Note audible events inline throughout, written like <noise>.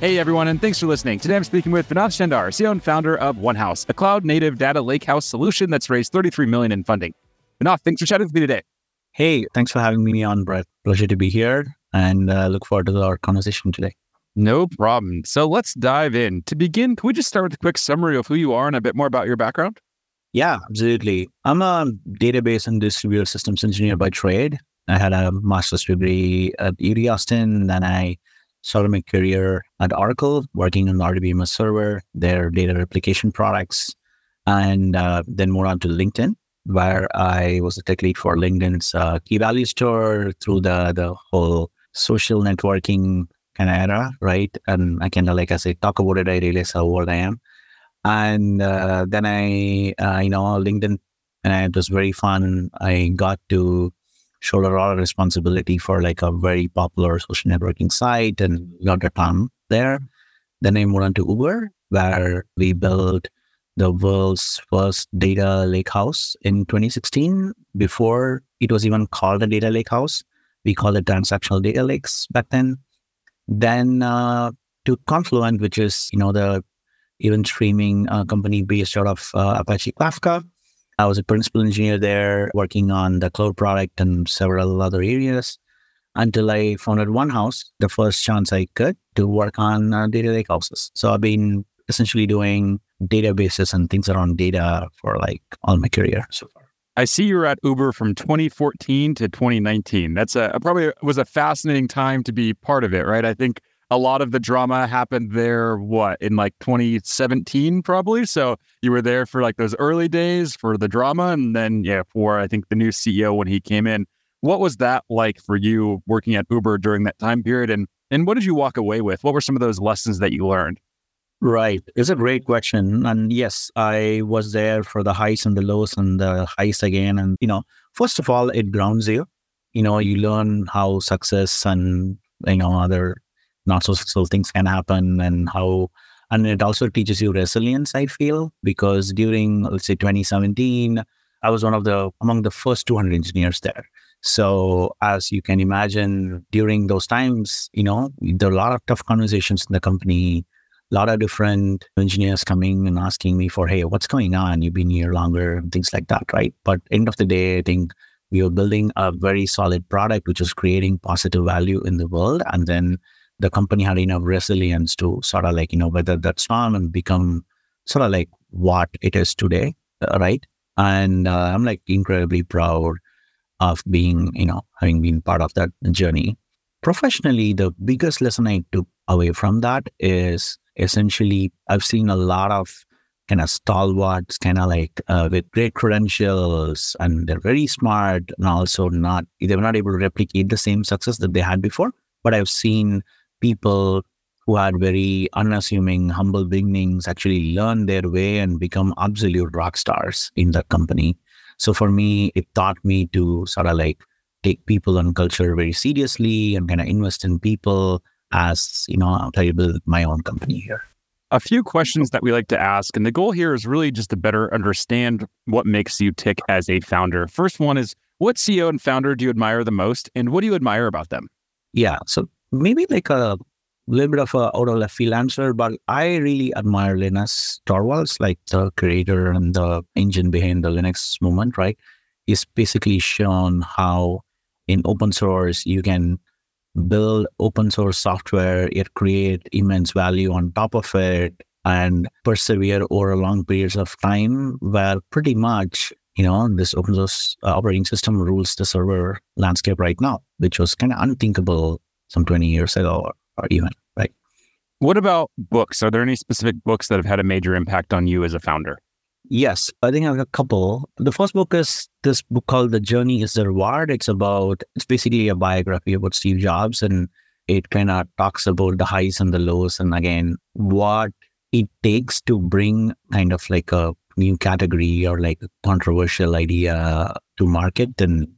Hey everyone, and thanks for listening. Today I'm speaking with Vinoth Chandar, CEO and founder of Onehouse, a cloud-native data lakehouse solution that's raised 33 million in funding. Vinath, thanks for chatting with me today. Hey, thanks for having me on, Brett. Pleasure to be here, and uh, look forward to our conversation today. No problem. So let's dive in. To begin, can we just start with a quick summary of who you are and a bit more about your background? Yeah, absolutely. I'm a database and distributed systems engineer by trade. I had a master's degree at UT Austin, and then I my career at Oracle, working on RDBMS server, their data replication products, and uh, then moved on to LinkedIn, where I was a tech lead for LinkedIn's uh, key value store through the the whole social networking kind of era, right? And I kind of like I say, talk about it, I realize how old I am. And uh, then I, uh, you know, LinkedIn, and it was very fun. I got to shoulder a lot of responsibility for like a very popular social networking site and got a ton there. Then I moved on to Uber, where we built the world's first data lakehouse in 2016. Before it was even called a data lakehouse, we called it transactional data lakes back then. Then uh, to Confluent, which is you know the event streaming uh, company based out of uh, Apache Kafka, I was a principal engineer there working on the cloud product and several other areas until I founded Onehouse, the first chance I could to work on uh, data lake houses. So I've been essentially doing databases and things around data for like all my career so far. I see you're at Uber from 2014 to 2019. That's a probably was a fascinating time to be part of it, right? I think a lot of the drama happened there what in like 2017 probably? So you were there for like those early days for the drama and then yeah for i think the new ceo when he came in. What was that like for you working at uber during that time period? And and what did you walk away with? What were some of those lessons that you learned? Right. It's a great question and yes i was there for the highs and the lows and the highs again and you know first of all it grounds you. You know you learn how success and you know other not so successful things can happen and how and it also teaches you resilience i feel because during let's say 2017 i was one of the among the first 200 engineers there. So as you can imagine during those times you know there are a lot of tough conversations in the company a lot of different engineers coming and asking me for hey what's going on? You've been here longer things like that right? But end of the day i think we were building a very solid product which was creating positive value in the world and then the company had enough resilience to sort of like, you know, weather that storm and become sort of like what it is today, uh, right? And uh, I'm like incredibly proud of being, you know, having been part of that journey. Professionally, the biggest lesson I took away from that is essentially I've seen a lot of kind of stalwarts, kind of like uh, with great credentials, and they're very smart, and also not they were not able to replicate the same success that they had before. But I've seen people who had very unassuming, humble beginnings actually learn their way and become absolute rock stars in the company. So for me, it taught me to sort of like take people and culture very seriously and kind of invest in people as, you know, to build my own company here. A few questions that we like to ask, and the goal here is really just to better understand what makes you tick as a founder. First one is what CEO and founder do you admire the most, and what do you admire about them? Yeah. So maybe like a little bit of a out of left field answer, but I really admire Linus Torvalds, like the creator and the engine behind the Linux movement, right? He's basically shown how in open source you can build open source software, it create immense value on top of it and persevere over long periods of time where pretty much you know this open source uh, operating system rules the server landscape right now which was kind of unthinkable some 20 years ago or, or even, right? What about books? Are there any specific books that have had a major impact on you as a founder? Yes, I think I have a couple. The first book is this book called The Journey is the Reward. It's about, it's basically a biography about Steve Jobs. And It kind of talks about the highs and the lows, and again, what it takes to bring kind of like a new category or like a controversial idea to market, and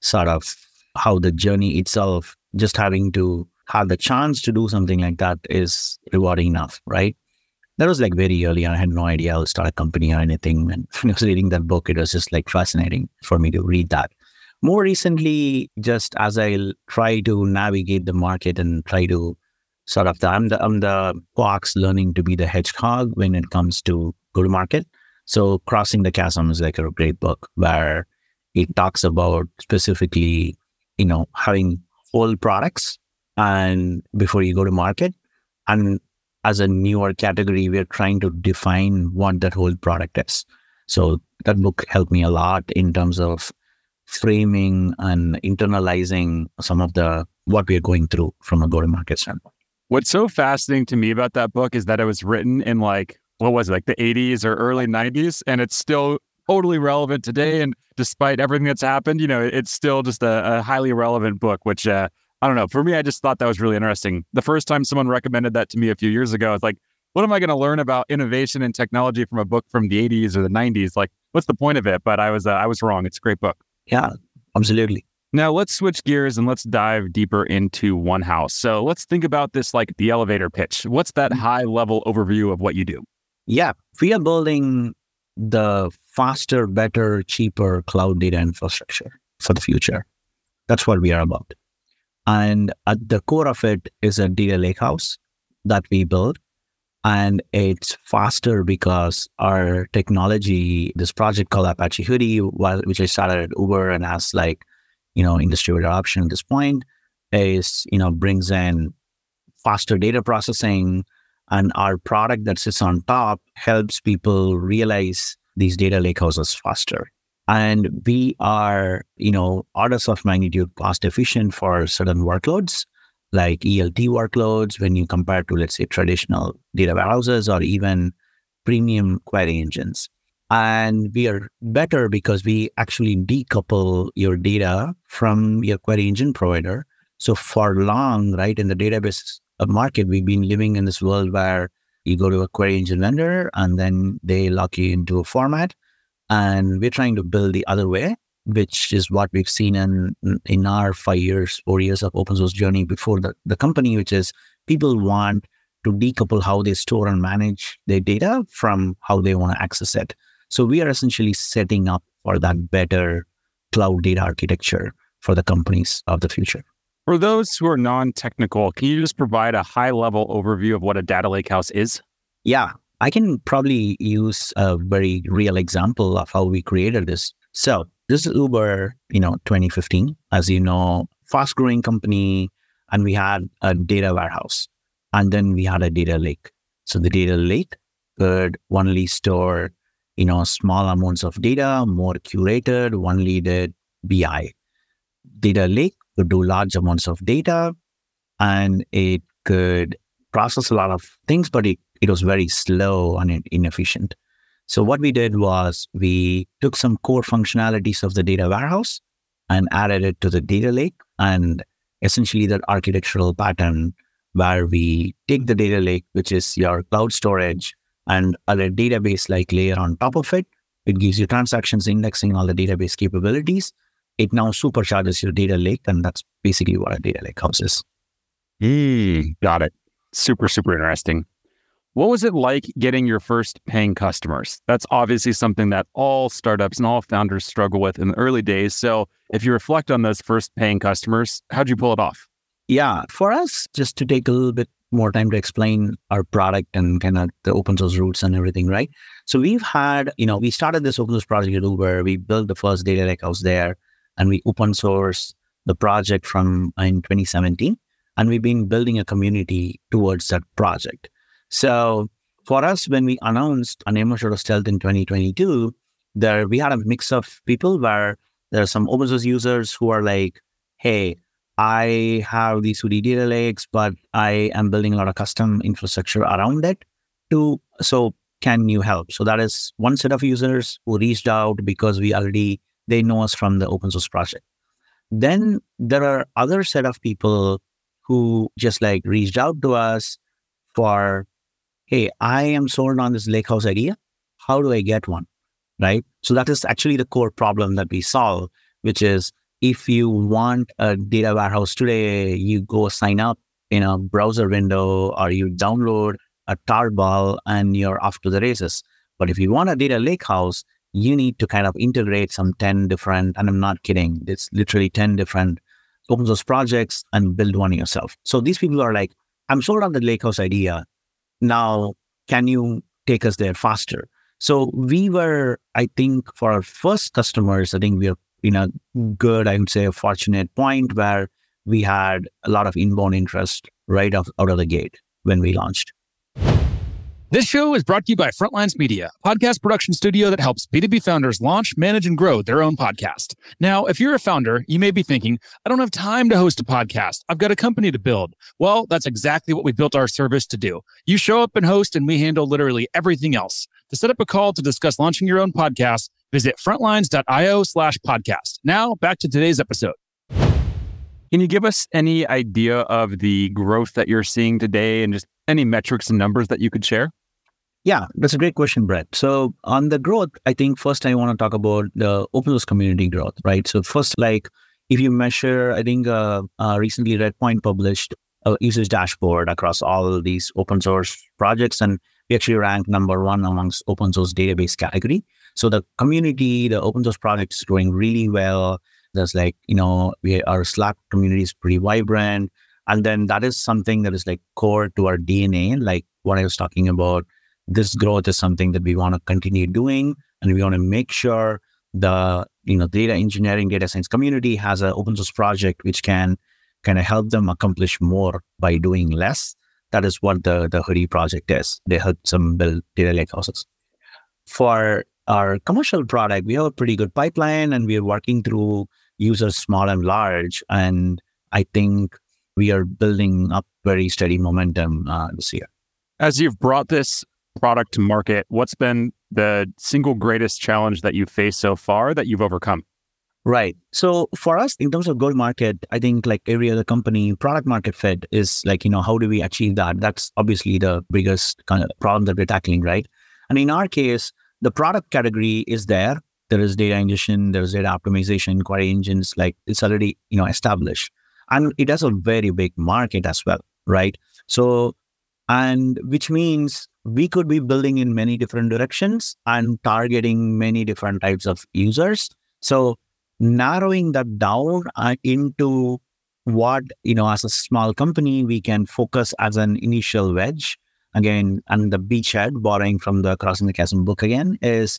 sort of how the journey itself, just having to have the chance to do something like that is rewarding enough, right? That was like very early. I had no idea I'll start a company or anything. And <laughs> when I was reading that book, it was just like fascinating for me to read that. More recently, just as I try to navigate the market and try to sort of the I'm the I'm the learning to be the hedgehog when it comes to go to market. So crossing the chasm is like a great book where it talks about specifically, you know, having whole products and before you go to market. And as a newer category, we're trying to define what that whole product is. So that book helped me a lot in terms of framing and internalizing some of the what we're going through from a go-to-market standpoint. What's so fascinating to me about that book is that it was written in like what was it, like the 80s or early 90s, and it's still totally relevant today. And despite everything that's happened, you know, it's still just a, a highly relevant book, which uh, I don't know. For me, I just thought that was really interesting. The first time someone recommended that to me a few years ago, it's like, what am I going to learn about innovation and technology from a book from the 80s or the 90s? Like, what's the point of it? But I was uh, I was wrong. It's a great book. Yeah, absolutely. Now let's switch gears and let's dive deeper into Onehouse. So let's think about this like the elevator pitch. What's that mm-hmm. high level overview of what you do? Yeah, we are building the faster, better, cheaper cloud data infrastructure for the future. That's what we are about. And at the core of it is a data lakehouse that we build. And it's faster because our technology, this project called Apache Hudi, which I started at Uber and has like, you know, industry adoption at this point, is, you know, brings in faster data processing. And our product that sits on top helps people realize these data lakehouses faster. And we are, you know, orders of magnitude cost efficient for certain workloads, like ELT workloads, when you compare to, let's say, traditional data warehouses or even premium query engines. And we are better because we actually decouple your data from your query engine provider. So for long, right, in the database market, we've been living in this world where you go to a query engine vendor and then they lock you into a format. And we're trying to build the other way, which is what we've seen in in our five years, four years of open source journey before the, the company, which is people want to decouple how they store and manage their data from how they want to access it. So we are essentially setting up for that better cloud data architecture for the companies of the future. For those who are non technical, can you just provide a high level overview of what a data lakehouse is? Yeah, I can probably use a very real example of how we created this. So, this is Uber, you know, 2015, as you know, fast growing company, and we had a data warehouse, and then we had a data lake. So, the data lake could only store, you know, small amounts of data, more curated, only did BI. Data lake could do large amounts of data and it could process a lot of things, but it, it was very slow and inefficient. So what we did was we took some core functionalities of the data warehouse and added it to the data lake and essentially that architectural pattern where we take the data lake, which is your cloud storage, and a database like layer on top of it. It gives you transactions indexing all the database capabilities it now supercharges your data lake. And that's basically what a data lake house is. Mm, got it. Super, super interesting. What was it like getting your first paying customers? That's obviously something that all startups and all founders struggle with in the early days. So, if you reflect on those first paying customers, how'd you pull it off? Yeah, for us, just to take a little bit more time to explain our product and kind of the open source roots and everything, right? So, we've had, you know, we started this open source project at Uber. We built the first data lake house there and we open source the project from in 2017 and we've been building a community towards that project. So for us when we announced an of stealth in 2022 there we had a mix of people where there are some open source users who are like hey i have these Hudi data lakes but i am building a lot of custom infrastructure around it to so can you help? So that is one set of users who reached out because we already they know us from the open source project. Then there are other set of people who just like reached out to us for, hey, I am sold on this lakehouse idea. How do I get one? Right. So that is actually the core problem that we solve, which is if you want a data warehouse today, you go sign up in a browser window or you download a tarball and you're off to the races. But if you want a data lakehouse, you need to kind of integrate some 10 different, and I'm not kidding, it's literally 10 different open source projects and build one yourself. So these people are like, I'm sold on the lakehouse idea. Now, can you take us there faster? So we were, I think, for our first customers, I think we are in a good, I would say, a fortunate point where we had a lot of inbound interest right off, out of the gate when we launched. This show is brought to you by Frontlines Media, a podcast production studio that helps B2B founders launch, manage, and grow their own podcast. Now, if you're a founder, you may be thinking, I don't have time to host a podcast. I've got a company to build. Well, that's exactly what we built our service to do. You show up and host, and we handle literally everything else. To set up a call to discuss launching your own podcast, visit frontlines.io slash podcast. Now, back to today's episode. Can you give us any idea of the growth that you're seeing today and just any metrics and numbers that you could share? Yeah, that's a great question, Brett. So on the growth, I think first I want to talk about the open source community growth, right? So first, like if you measure, I think uh, uh, recently Redpoint published a usage dashboard across all these open source projects, and we actually ranked number one amongst open source database category. So the community, the open source project is growing really well. There's like you know, we our Slack community is pretty vibrant, and then that is something that is like core to our DNA, like what I was talking about this growth is something that we want to continue doing and we want to make sure the you know data engineering data science community has an open source project which can kind of help them accomplish more by doing less. That is what the the Hudi project is. They help them build data lakehouses for our commercial product we have a pretty good pipeline and we are working through users small and large and i think we are building up very steady momentum uh, this year. As you've brought this product to market, what's been the single greatest challenge that you've faced so far that you've overcome? Right. So for us, in terms of go to market, I think like every other company, product market fit is like, you know, how do we achieve that? That's obviously the biggest kind of problem that we're tackling, right? And in our case, the product category is there. There is data ingestion, there's data optimization, query engines, like it's already, you know, established. And it has a very big market as well, right? So, and which means we could be building in many different directions and targeting many different types of users. So narrowing that down uh, into what, you know, as a small company, we can focus as an initial wedge. Again, and the beachhead, borrowing from the Crossing the Chasm book again, is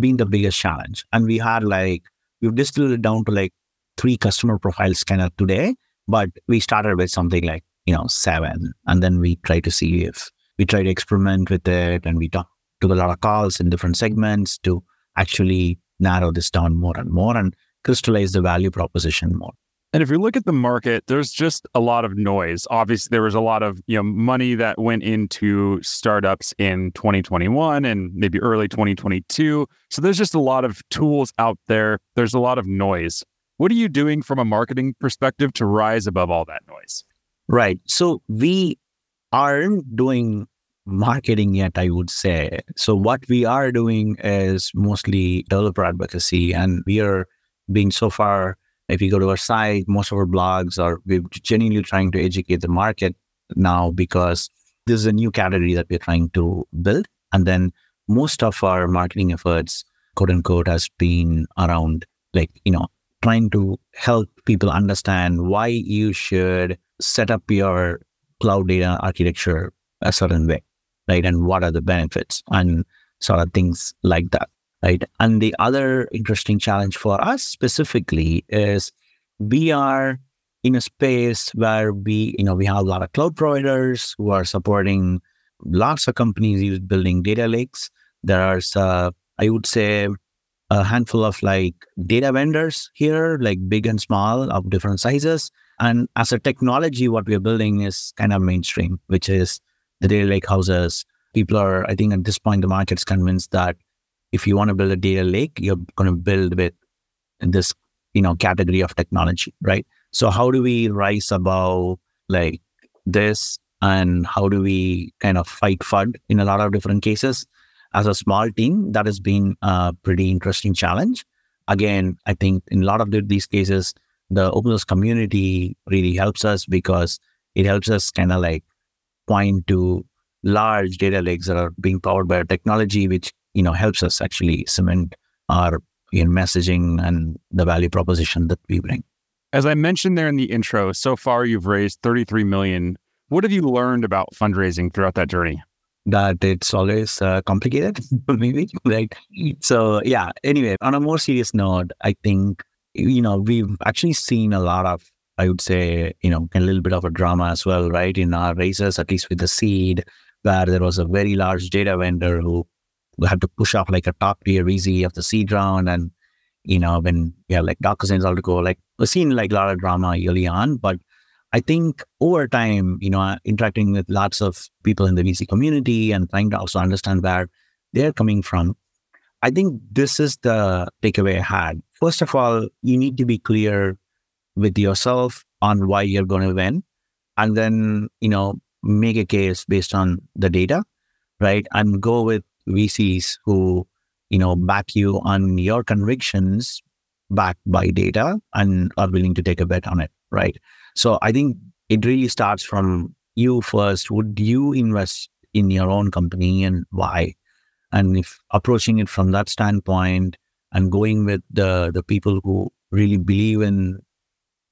being the biggest challenge. And we had like, we've distilled it down to like three customer profiles kind of today, but we started with something like, you know, seven. And then we try to see if we try to experiment with it and we talk, took a lot of calls in different segments to actually narrow this down more and more and crystallize the value proposition more. And if you look at the market, there's just a lot of noise. Obviously, there was a lot of you know money that went into startups in 2021 and maybe early 2022. So there's just a lot of tools out there. There's a lot of noise. What are you doing from a marketing perspective to rise above all that noise? Right. So we aren't doing marketing yet, I would say. So what we are doing is mostly developer advocacy, and we are being so far. If you go to our site, most of our blogs are we're genuinely trying to educate the market now because this is a new category that we're trying to build, and then most of our marketing efforts, quote unquote, has been around like you know trying to help people understand why you should set up your cloud data architecture a certain way, right? And what are the benefits and sort of things like that, right? And the other interesting challenge for us specifically is we are in a space where we, you know, we have a lot of cloud providers who are supporting lots of companies building data lakes. There are, uh, I would say, a handful of like data vendors here, like big and small of different sizes. And as a technology, what we're building is kind of mainstream, which is the data lake houses. People are, I think at this point, the market's convinced that if you want to build a data lake, you're going to build with this, you know, category of technology, right? So how do we rise above like this and how do we kind of fight FUD in a lot of different cases. As a small team, that has been a pretty interesting challenge. Again, I think in a lot of these cases, the open source community really helps us because it helps us kind of like point to large data lakes that are being powered by our technology, which you know helps us actually cement our you know, messaging and the value proposition that we bring. As I mentioned there in the intro, so far you've raised 33 million. What have you learned about fundraising throughout that journey? That it's always uh, complicated, <laughs> maybe. Like so, yeah. Anyway, on a more serious note, I think you know we've actually seen a lot of I would say, you know, a little bit of a drama as well, right? In our races, at least with the seed, where there was a very large data vendor who had to push off like a top tier VC of the seed round. And, you know, when, yeah, like DocuSign's all to go, like we've seen like a lot of drama early on. But I think over time, you know, uh, interacting with lots of people in the VC community and trying to also understand where they're coming from, I think this is the takeaway I had. First of all, you need to be clear with yourself on why you're going to win. And then, you know, make a case based on the data, right? And go with VCs who, you know, back you on your convictions backed by data and are willing to take a bet on it, right? So I think it really starts from you first. Would you invest in your own company and why? And if approaching it from that standpoint and going with the the people who really believe in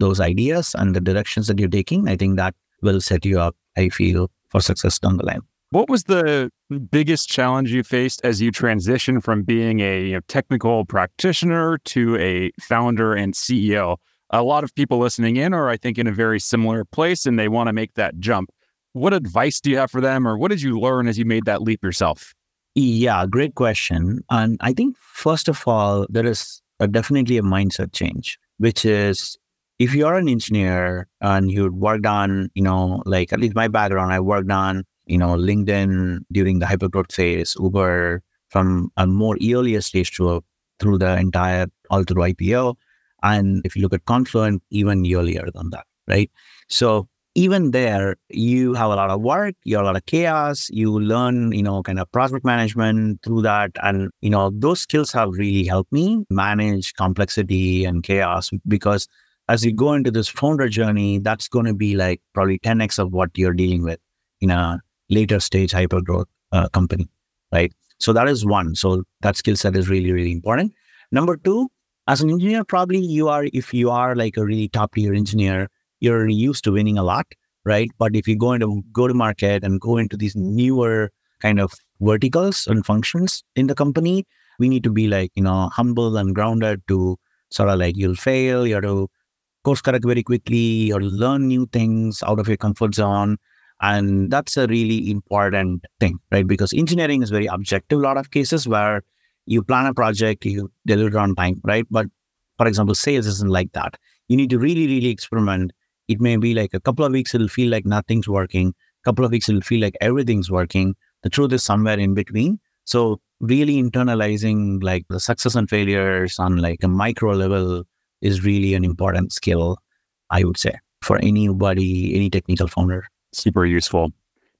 those ideas and the directions that you're taking, I think that will set you up I feel, for success down the line. What was the biggest challenge you faced as you transitioned from being a you know, technical practitioner to a founder and CEO? A lot of people listening in are, I think, in a very similar place and they want to make that jump. What advice do you have for them, or what did you learn as you made that leap yourself? Yeah, great question. And I think, first of all, there is a, definitely a mindset change, which is if you're an engineer and you worked on, you know, like at least my background, I worked on, you know, LinkedIn during the hypergrowth phase, Uber from a more earlier stage to a, through the entire all through IPO. And if you look at Confluent, even earlier than that, right? So even there, you have a lot of work, you have a lot of chaos, you learn, you know, kind of project management through that. And, you know, those skills have really helped me manage complexity and chaos because as you go into this founder journey, that's going to be like probably 10x of what you're dealing with in a later stage hyper growth uh, company, right? So that is one. So that skill set is really, really important. Number two, as an engineer, probably you are, if you are like a really top tier engineer, you're used to winning a lot, right? But if you go into go to market and go into these newer kind of verticals and functions in the company, we need to be like, you know, humble and grounded to sort of like you'll fail, you have to course correct very quickly or learn new things out of your comfort zone. And that's a really important thing, right? Because engineering is very objective, a lot of cases where you plan a project, you deliver on time, right? But for example, sales isn't like that. You need to really, really experiment. It may be like a couple of weeks, it'll feel like nothing's working. A couple of weeks, it'll feel like everything's working. The truth is somewhere in between. So really internalizing like the success and failures on like a micro level is really an important skill, I would say, for anybody, any technical founder. Super useful.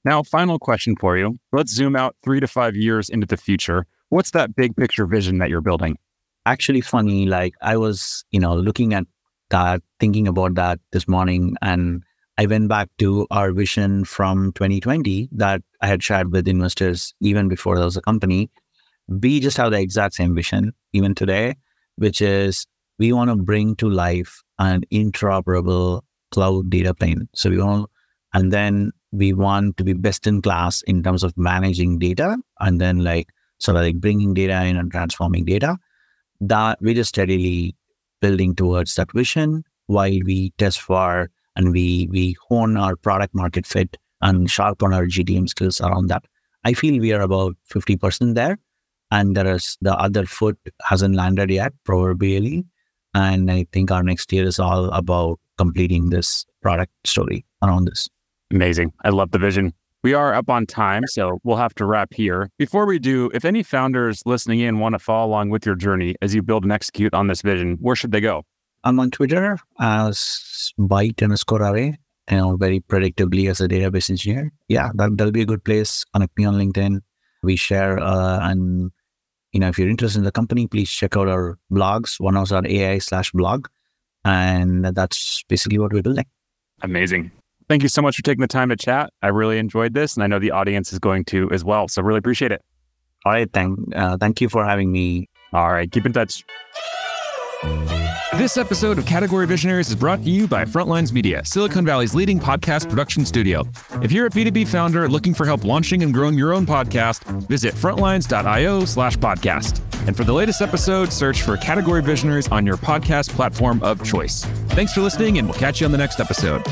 Now, final question for you. Let's zoom out three to five years into the future. What's that big picture vision that you're building? Actually, funny, like I was, you know, looking at that, thinking about that this morning, and I went back to our vision from 2020 that I had shared with investors even before there was a company. We just have the exact same vision even today, which is we want to bring to life an interoperable cloud data plane. So we want, and then we want to be best in class in terms of managing data and then like sort of like bringing data in and transforming data. That we're just steadily building towards that vision while we test for and we we hone our product market fit and sharpen our GTM skills around that. I feel we are about 50% there. And there is the other foot hasn't landed yet, proverbially. And I think our next year is all about completing this product story around this. Amazing. I love the vision. We are up on time, so we'll have to wrap here. Before we do, if any founders listening in want to follow along with your journey as you build and execute on this vision, where should they go? I'm on Twitter as byte underscore array. you know, very predictably as a database engineer, yeah, that, that'll be a good place. Connect me on LinkedIn. We share, uh, and you know, if you're interested in the company, please check out our blogs, onehouse.ai slash blog. And that's basically what we're building. Amazing. Thank you so much for taking the time to chat. I really enjoyed this, and I know the audience is going to as well. So really appreciate it. All right, thank uh, thank you for having me. All right, keep in touch. This episode of Category Visionaries is brought to you by Frontlines Media, Silicon Valley's leading podcast production studio. If you're a B2B founder looking for help launching and growing your own podcast, visit frontlines.io slash podcast. And for the latest episode, search for Category Visionaries on your podcast platform of choice. Thanks for listening, and we'll catch you on the next episode.